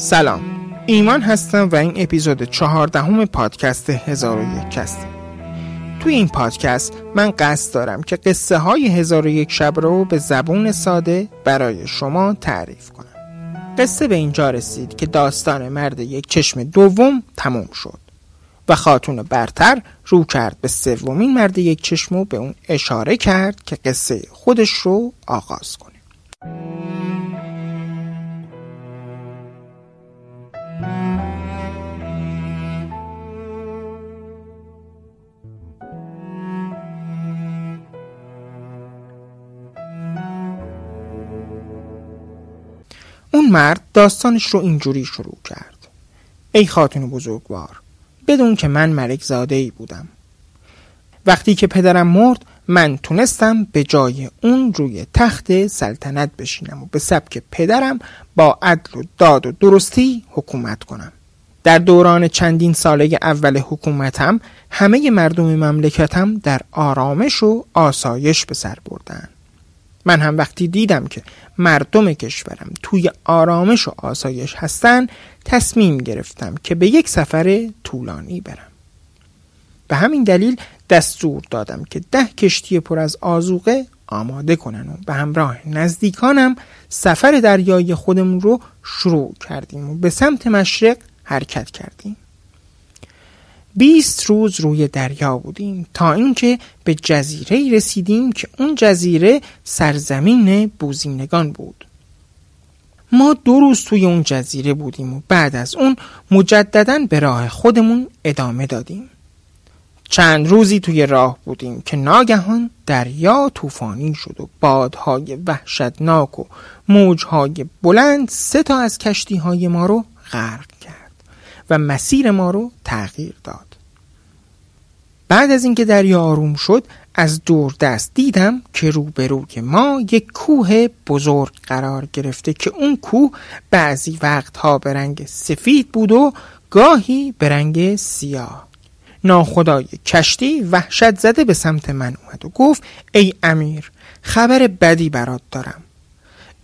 سلام. ایمان هستم و این اپیزود چهاردهم پادکست هزار و یک هست توی این پادکست من قصد دارم که قصه های هزار و یک شب رو به زبون ساده برای شما تعریف کنم. قصه به اینجا رسید که داستان مرد یک چشم دوم تموم شد و خاتون برتر رو کرد به سومین مرد یک چشم و به اون اشاره کرد که قصه خودش رو آغاز کنه. اون مرد داستانش رو اینجوری شروع کرد. ای خاتون بزرگوار بدون که من ملک زاده ای بودم. وقتی که پدرم مرد من تونستم به جای اون روی تخت سلطنت بشینم و به سبک پدرم با عدل و داد و درستی حکومت کنم. در دوران چندین ساله اول حکومتم همه مردم مملکتم در آرامش و آسایش به سر بردن. من هم وقتی دیدم که مردم کشورم توی آرامش و آسایش هستن تصمیم گرفتم که به یک سفر طولانی برم. به همین دلیل دستور دادم که ده کشتی پر از آزوقه آماده کنن و به همراه نزدیکانم سفر دریای خودمون رو شروع کردیم و به سمت مشرق حرکت کردیم. بیست روز روی دریا بودیم تا اینکه به جزیره رسیدیم که اون جزیره سرزمین بوزینگان بود. ما دو روز توی اون جزیره بودیم و بعد از اون مجددا به راه خودمون ادامه دادیم. چند روزی توی راه بودیم که ناگهان دریا طوفانی شد و بادهای وحشتناک و موجهای بلند سه تا از کشتی های ما رو غرق و مسیر ما رو تغییر داد. بعد از اینکه دریا آروم شد از دور دست دیدم که روبروی ما یک کوه بزرگ قرار گرفته که اون کوه بعضی وقتها به رنگ سفید بود و گاهی به رنگ سیاه. ناخدای کشتی وحشت زده به سمت من اومد و گفت ای امیر خبر بدی برات دارم.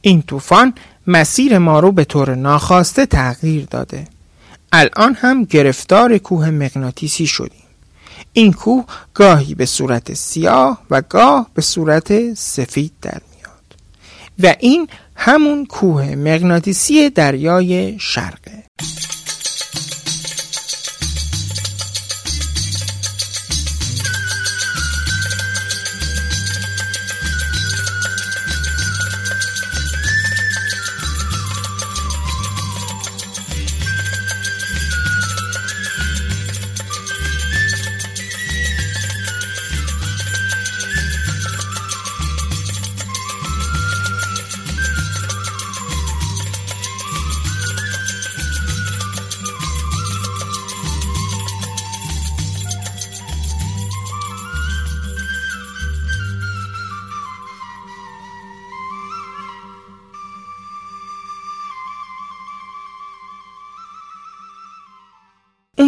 این طوفان مسیر ما رو به طور ناخواسته تغییر داده. الان هم گرفتار کوه مغناطیسی شدیم. این کوه گاهی به صورت سیاه و گاه به صورت سفید در میاد. و این همون کوه مغناطیسی دریای شرقه.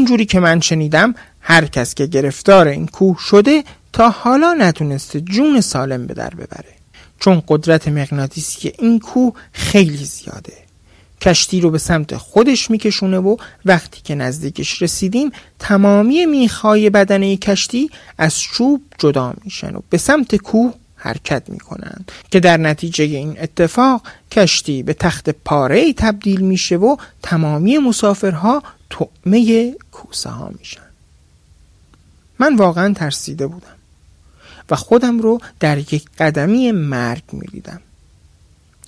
اونجوری که من شنیدم هر کس که گرفتار این کوه شده تا حالا نتونسته جون سالم به در ببره. چون قدرت مغناطیسی این کوه خیلی زیاده. کشتی رو به سمت خودش میکشونه و وقتی که نزدیکش رسیدیم تمامی میخای بدنه کشتی از چوب جدا میشن و به سمت کوه حرکت می‌کنن که در نتیجه این اتفاق کشتی به تخت پاره تبدیل میشه و تمامی مسافرها تعمه کوسه ها میشن. من واقعا ترسیده بودم و خودم رو در یک قدمی مرگ می‌دیدم.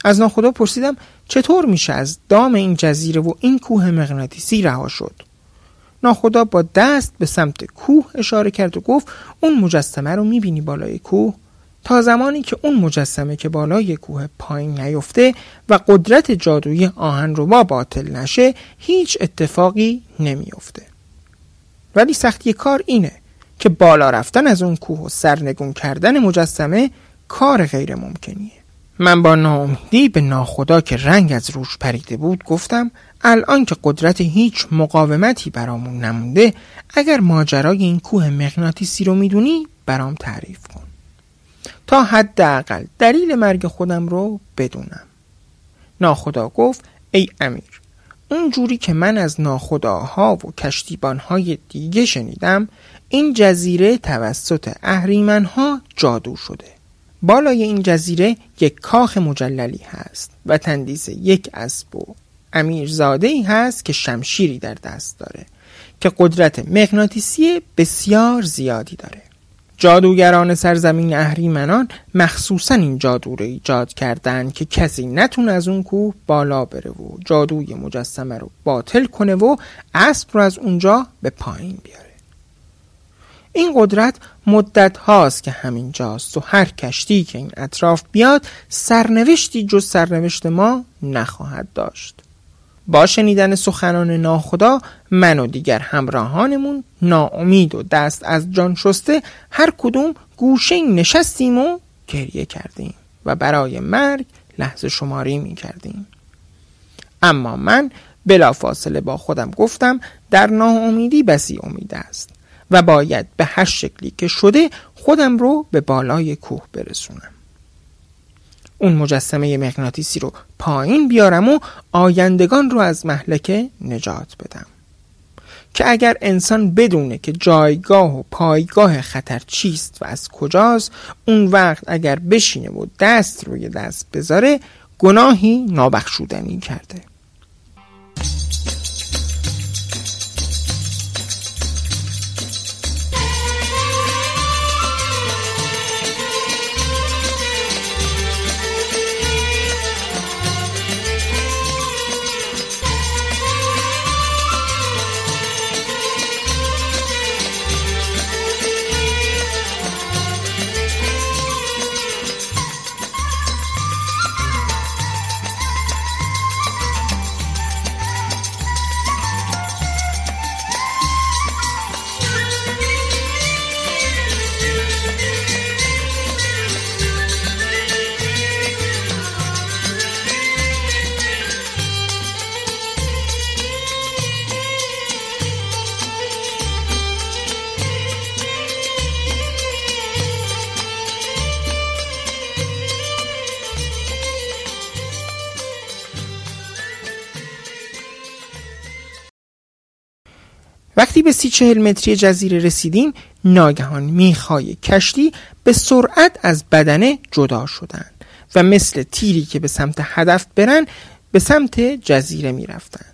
از ناخدا پرسیدم چطور میشه از دام این جزیره و این کوه مغناطیسی رها شد؟ ناخدا با دست به سمت کوه اشاره کرد و گفت اون مجسمه رو می‌بینی بالای کوه؟ تا زمانی که اون مجسمه که بالای کوه پایین نیفته و قدرت جادویی آهن رو با باطل نشه هیچ اتفاقی نمیافته. ولی سختی کار اینه که بالا رفتن از اون کوه و سرنگون کردن مجسمه کار غیر ممکنیه. من با ناامیدی به ناخدا که رنگ از روش پریده بود گفتم الان که قدرت هیچ مقاومتی برامون نمونده اگر ماجرای این کوه مغناطیسی رو می‌دونی برام تعریف کن. تا حداقل دلیل مرگ خودم رو بدونم. ناخدا گفت ای امیر اون جوری که من از ناخداها و کشتیبانهای دیگه شنیدم این جزیره توسط اهریمنها جادو شده. بالای این جزیره یک کاخ مجللی هست و تندیس یک اسب و امیرزاده ای هست که شمشیری در دست داره که قدرت مغناطیسی بسیار زیادی داره. جادوگران سرزمین اهریمنان مخصوصا این جادو رو ایجاد کردن که کسی نتونه از اون کوه بالا بره و جادوی مجسمه رو باطل کنه و اسب رو از اونجا به پایین بیاره. این قدرت مدت هاست که همین جاست و هر کشتی که این اطراف بیاد سرنوشتی جز سرنوشت ما نخواهد داشت. با شنیدن سخنان ناخدا من و دیگر همراهانمون ناامید و دست از جان شسته هر کدوم گوشه نشستیم و گریه کردیم و برای مرگ لحظه شماری می کردیم اما من بلا فاصله با خودم گفتم در ناامیدی بسی امید است و باید به هر شکلی که شده خودم رو به بالای کوه برسونم. اون مجسمه مغناطیسی رو پایین بیارم و آیندگان رو از محلکه نجات بدم. که اگر انسان بدونه که جایگاه و پایگاه خطر چیست و از کجاست اون وقت اگر بشینه و دست روی دست بذاره گناهی نابخشودنی کرده. وقتی به سی چهل متری جزیره رسیدیم ناگهان میخای کشتی به سرعت از بدنه جدا شدند و مثل تیری که به سمت هدف برن به سمت جزیره می‌رفتن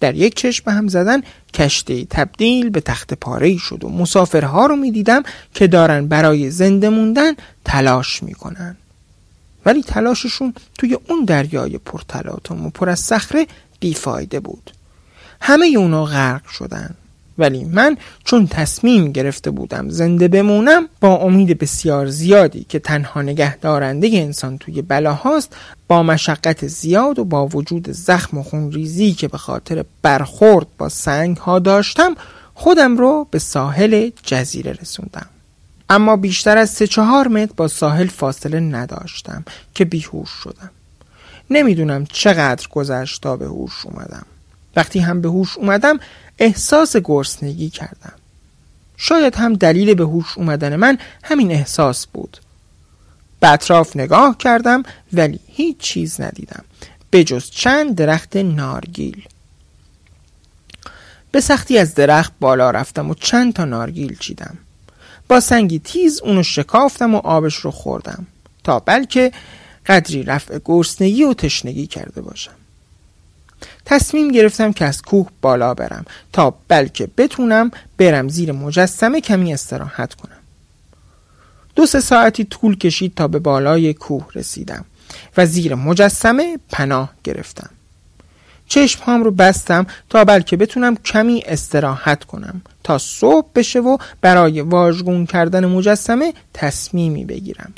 در یک چشم هم زدن کشتی تبدیل به تخت پاره شد و مسافرها رو می‌دیدم که دارن برای زنده موندن تلاش می‌کنن. ولی تلاششون توی اون دریای پرتلاطم و پر از صخره بیفایده بود. همه اونا غرق شدن. ولی من چون تصمیم گرفته بودم زنده بمونم با امید بسیار زیادی که تنها نگه دارنده انسان توی بلاهاست با مشقت زیاد و با وجود زخم و خونریزی که به خاطر برخورد با سنگ ها داشتم خودم رو به ساحل جزیره رسوندم. اما بیشتر از سه چهار متر با ساحل فاصله نداشتم که بیهوش شدم. نمی‌دونم چقدر گذشت تا به هوش اومدم. وقتی هم به هوش اومدم احساس گرسنگی کردم. شاید هم دلیل به هوش اومدن من همین احساس بود. به اطراف نگاه کردم ولی هیچ چیز ندیدم. به جز چند درخت نارگیل. به سختی از درخت بالا رفتم و چند تا نارگیل چیدم. با سنگی تیز اونو شکافتم و آبش رو خوردم تا بلکه قدری رفع گرسنگی و تشنگی کرده باشم. تصمیم گرفتم که از کوه بالا برم تا بلکه بتونم برم زیر مجسمه کمی استراحت کنم. دو سه ساعتی طول کشید تا به بالای کوه رسیدم و زیر مجسمه پناه گرفتم. چشم هام رو بستم تا بلکه بتونم کمی استراحت کنم تا صبح بشه و برای واژگون کردن مجسمه تصمیمی بگیرم.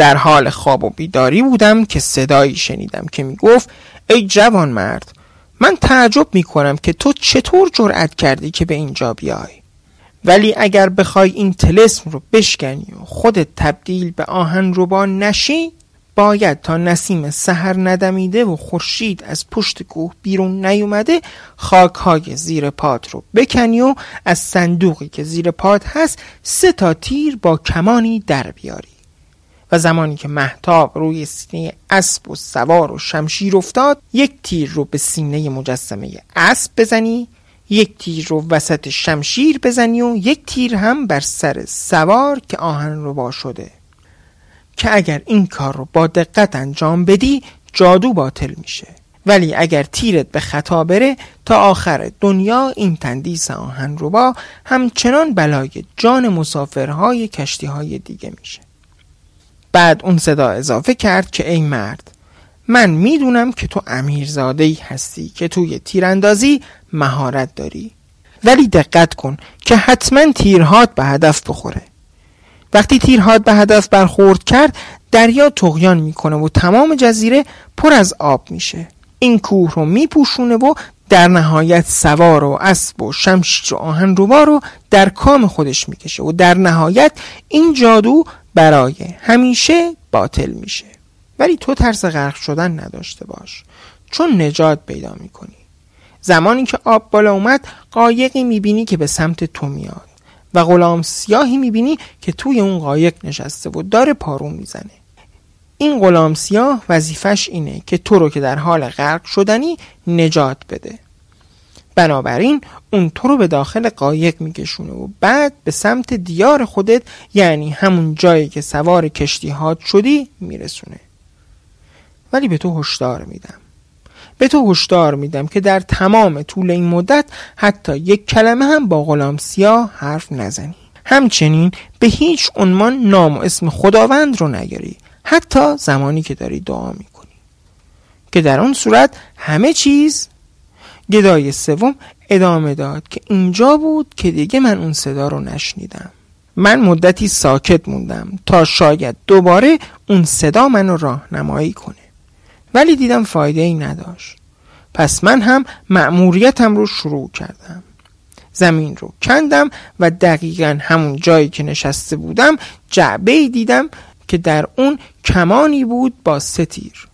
در حال خواب و بیداری بودم که صدایی شنیدم که می گفت ای جوان مرد من تعجب می کنم که تو چطور جرأت کردی که به اینجا بیای؟ ولی اگر بخوای این تلسم رو بشکنی و خودت تبدیل به آهن روبا نشی باید تا نسیم سحر ندمیده و خورشید از پشت کوه بیرون نیومده خاکهای زیر پات رو بکنی و از صندوقی که زیر پات هست سه تا تیر با کمانی در بیاری. و زمانی که محتاب روی سینه اسب و سوار و شمشیر افتاد یک تیر رو به سینه مجسمه اسب بزنی یک تیر رو وسط شمشیر بزنی و یک تیر هم بر سر سوار که آهن رو با شده. که اگر این کار رو با دقت انجام بدی جادو باطل میشه. ولی اگر تیرت به خطا بره تا آخر دنیا این تندیس آهن رو با همچنان بلای جان مسافرهای کشتی های دیگه میشه. بعد اون صدا اضافه کرد که ای مرد من می‌دونم که تو امیرزاده ای هستی که توی تیراندازی مهارت داری. ولی دقت کن که حتما تیرهات به هدف بخوره. وقتی تیرهات به هدف برخورد کرد دریا تغیان می‌کنه و تمام جزیره پر از آب میشه. این کوه رو میپوشونه و در نهایت سوار و اسب و شمشیر و آهن رو در کام خودش می‌کشه و در نهایت این جادو برای همیشه باطل میشه. ولی تو ترس غرق شدن نداشته باش. چون نجات پیدا می‌کنی. زمانی که آب بالا اومد قایقی می‌بینی که به سمت تو میاد. و غلام سیاهی می‌بینی که توی اون قایق نشسته و داره پارو می‌زنه. این غلام سیاه وظیفش اینه که تو رو که در حال غرق شدنی نجات بده. بنابراین اون تو رو به داخل قایق میکشونه و بعد به سمت دیار خودت یعنی همون جایی که سوار کشتیهات شدی میرسونه. ولی به تو هشدار میدم. به تو هشدار میدم که در تمام طول این مدت حتی یک کلمه هم با غلام سیاه حرف نزنی. همچنین به هیچ عنوان نام و اسم خداوند رو نگری حتی زمانی که داری دعا می‌کنی. که در اون صورت همه چیز گدای سوم ادامه داد که اینجا بود که دیگه من اون صدا رو نشنیدم. من مدتی ساکت موندم تا شاید دوباره اون صدا منو راهنمایی کنه. ولی دیدم فایده ای نداشت. پس من هم مأموریتم رو شروع کردم. زمین رو کندم و دقیقا همون جایی که نشسته بودم جعبه ای دیدم که در اون کمانی بود با سه تیر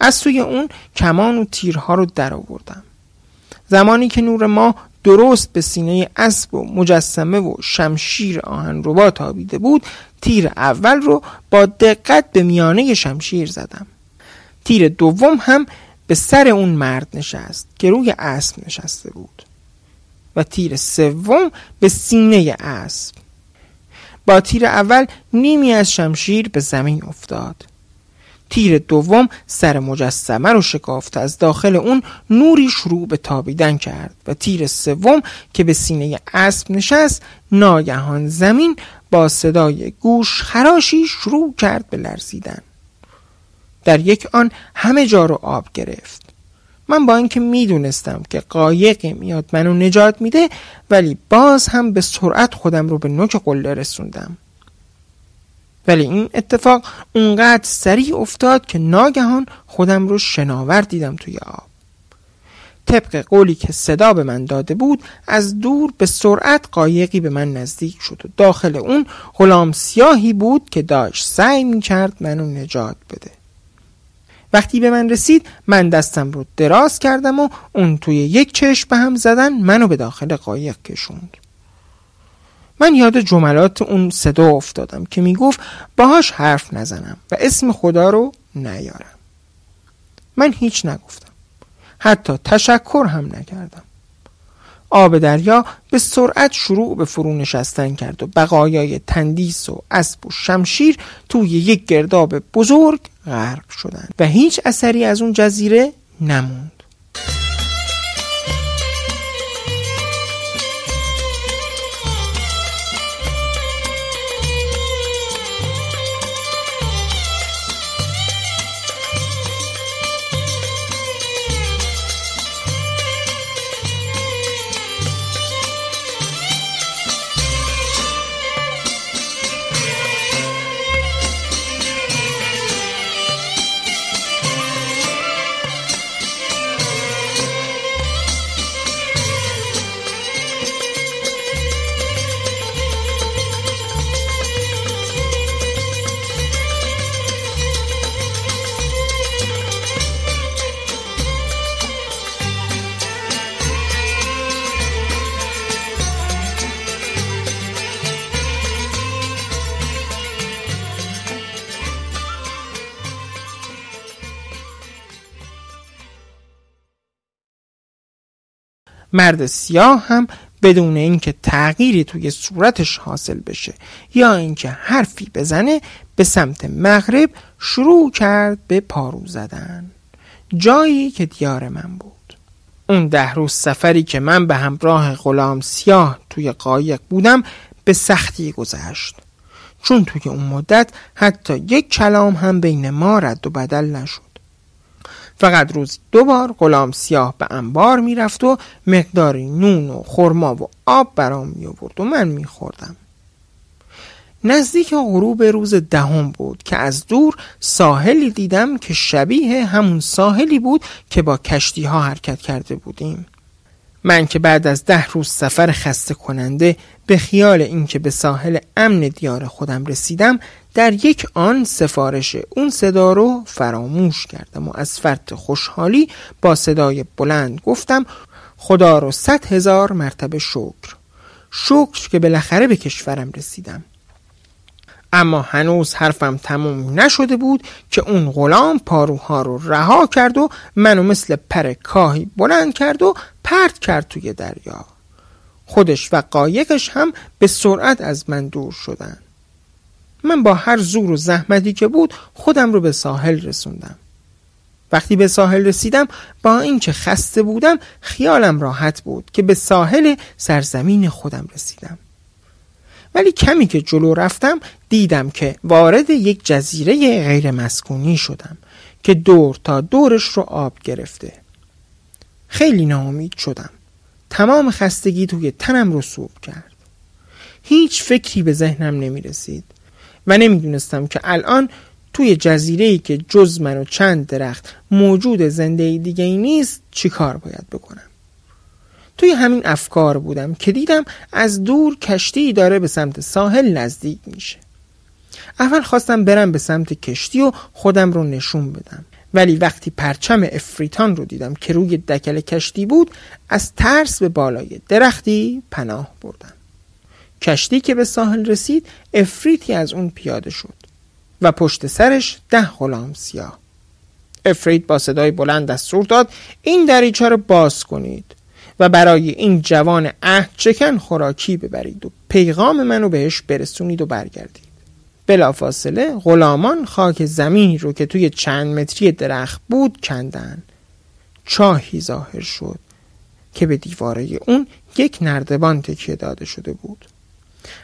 از سوی اون کمان و تیرها رو در آوردم زمانی که نور ما درست به سینه اسب و مجسمه و شمشیر آهن ربا تابیده بود تیر اول رو با دقت به میانه شمشیر زدم. تیر دوم هم به سر اون مرد نشست که روی اسب نشسته بود و تیر سوم به سینه اسب. با تیر اول نیمی از شمشیر به زمین افتاد. تیر دوم سر مجسمه رو شکافت. از داخل اون نوری شروع به تابیدن کرد و تیر سوم که به سینه اسب نشست ناگهان زمین با صدای گوش خراشی شروع کرد به لرزیدن. در یک آن همه جا رو آب گرفت. من با اینکه می‌دونستم که قایقی میاد منو نجات میده ولی باز هم به سرعت خودم رو به نوک قله رسوندم. ولی این اتفاق اونقدر سریع افتاد که ناگهان خودم رو شناور دیدم توی آب. طبق قولی که صدا به من داده بود از دور به سرعت قایقی به من نزدیک شد و داخل اون غلام سیاهی بود که داشت سعی می کرد منو نجات بده. وقتی به من رسید من دستم رو دراز کردم و اون توی یک چشم به هم زدن منو به داخل قایق کشوند. من یاد جملات اون صدا افتادم که می‌گفت باهاش حرف نزنم و اسم خدا رو نیارم. من هیچ نگفتم. حتی تشکر هم نکردم. آب دریا به سرعت شروع به فرو نشستن کرد و بقایای تندیس و اسب و شمشیر توی یک گرداب بزرگ غرق شدند و هیچ اثری از اون جزیره نموند. مرد سیاه هم بدون اینکه تغییری توی صورتش حاصل بشه یا اینکه حرفی بزنه به سمت مغرب شروع کرد به پارو زدن. جایی که دیار من بود. اون ده روز سفری که من به همراه غلام سیاه توی قایق بودم به سختی گذشت. چون توی اون مدت حتی یک کلام هم بین ما رد و بدل نشد. فقط روز دو بار غلام سیاه به انبار می‌رفت و مقداری نون و خرما و آب برام می آورد و من میخوردم. نزدیک غروب روز دهم بود که از دور ساحلی دیدم که شبیه همون ساحلی بود که با کشتی ها حرکت کرده بودیم. من که بعد از ده روز سفر خسته کننده به خیال اینکه به ساحل امن دیار خودم رسیدم در یک آن سفارش اون صدا رو فراموش کردم و از فرط خوشحالی با صدای بلند گفتم خدا رو صد هزار مرتبه شکر. شکر که بالاخره به کشورم رسیدم. اما هنوز حرفم تموم نشده بود که اون غلام پاروها رو رها کرد و منو مثل پر کاهی بلند کرد و پرت کرد توی دریا. خودش و قایقش هم به سرعت از من دور شدن من با هر زور و زحمتی که بود خودم رو به ساحل رسوندم. وقتی به ساحل رسیدم با اینکه خسته بودم خیالم راحت بود که به ساحل سرزمین خودم رسیدم. ولی کمی که جلو رفتم دیدم که وارد یک جزیره غیر مسکونی شدم که دور تا دورش رو آب گرفته. خیلی ناامید شدم. تمام خستگی توی تنم رو سوب کرد. هیچ فکری به ذهنم نمی رسید و نمی‌دونستم که الان توی جزیره ای که جز من و چند درخت موجود زنده دیگه ای نیست چیکار باید بکنم؟ توی همین افکار بودم که دیدم از دور کشتی داره به سمت ساحل نزدیک میشه. اول خواستم برم به سمت کشتی و خودم رو نشون بدم. ولی وقتی پرچم افریتان رو دیدم که روی دکل کشتی بود از ترس به بالای درختی پناه بردم. کشتی که به ساحل رسید افریتی از اون پیاده شد و پشت سرش ده غلام سیاه. افریت با صدای بلند دستور داد این دریچه رو باز کنید و برای این جوان عهد چکن خوراکی ببرید و پیغام منو بهش برسونید و برگردید. بلافاصله غلامان خاک زمینی رو که توی چند متری درخت بود کندن. چاهی ظاهر شد که به دیواره اون یک نردبان تکیه داده شده بود.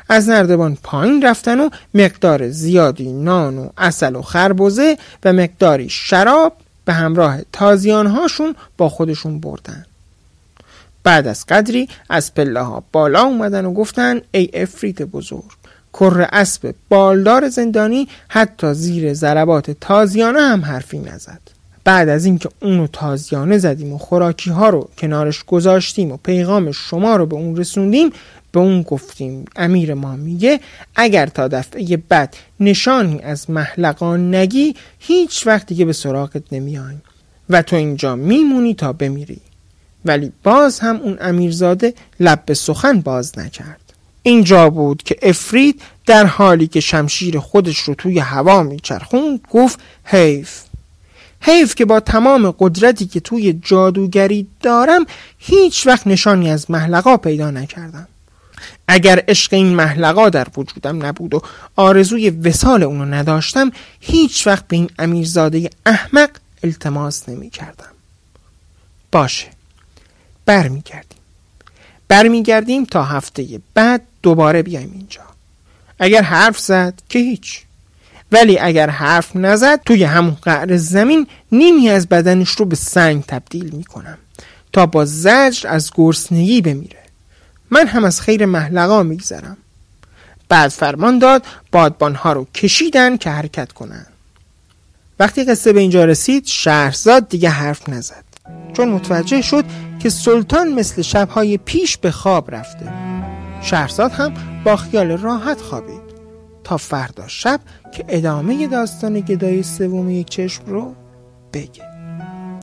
از نردبان پایین رفتن و مقدار زیادی نان و اصل و خربزه و مقداری شراب به همراه تازیانهاشون با خودشون بردن. بعد از قدری از پله ها بالا اومدن و گفتن ای افریت بزرگ کر اسب بالدار زندانی حتی زیر ضربات تازیانه هم حرفی نزد. بعد از اینکه اونو تازیانه زدیم و خوراکی ها رو کنارش گذاشتیم و پیغام شما رو به اون رسوندیم به اون گفتیم. امیر ما میگه اگر تا دفعه بعد نشانی از محلقان نگی هیچ وقت دیگه به سراغت نمیایم و تو اینجا میمونی تا بمیری. ولی باز هم اون امیرزاده لب به سخن باز نکرد. اینجا بود که افرید در حالی که شمشیر خودش رو توی هوا میچرخوند گفت حیف. حیف که با تمام قدرتی که توی جادوگری دارم هیچ وقت نشانی از محلقا پیدا نکردم. اگر عشق این محلقا در وجودم نبود و آرزوی وسال اونو نداشتم هیچ وقت به این امیرزاده احمق التماس نمی کردم باشه. برمیگردیم. برمیگردیم تا هفته بعد دوباره بیایم اینجا. اگر حرف زد که هیچ. ولی اگر حرف نزد توی همون قعر زمین نیمی از بدنش رو به سنگ تبدیل می‌کنم تا با زجر از گرسنگی بمیره. من هم از خیر محلقا میگذرم. بعد فرمان داد بادبانها رو کشیدن که حرکت کنن. وقتی قصه به اینجا رسید شهرزاد دیگه حرف نزد. چون متوجه شد که سلطان مثل شبهای پیش به خواب رفته. شهرزاد هم با خیال راحت خوابید. تا فردا شب که ادامه داستان گدای سوم یک چشم رو بگه.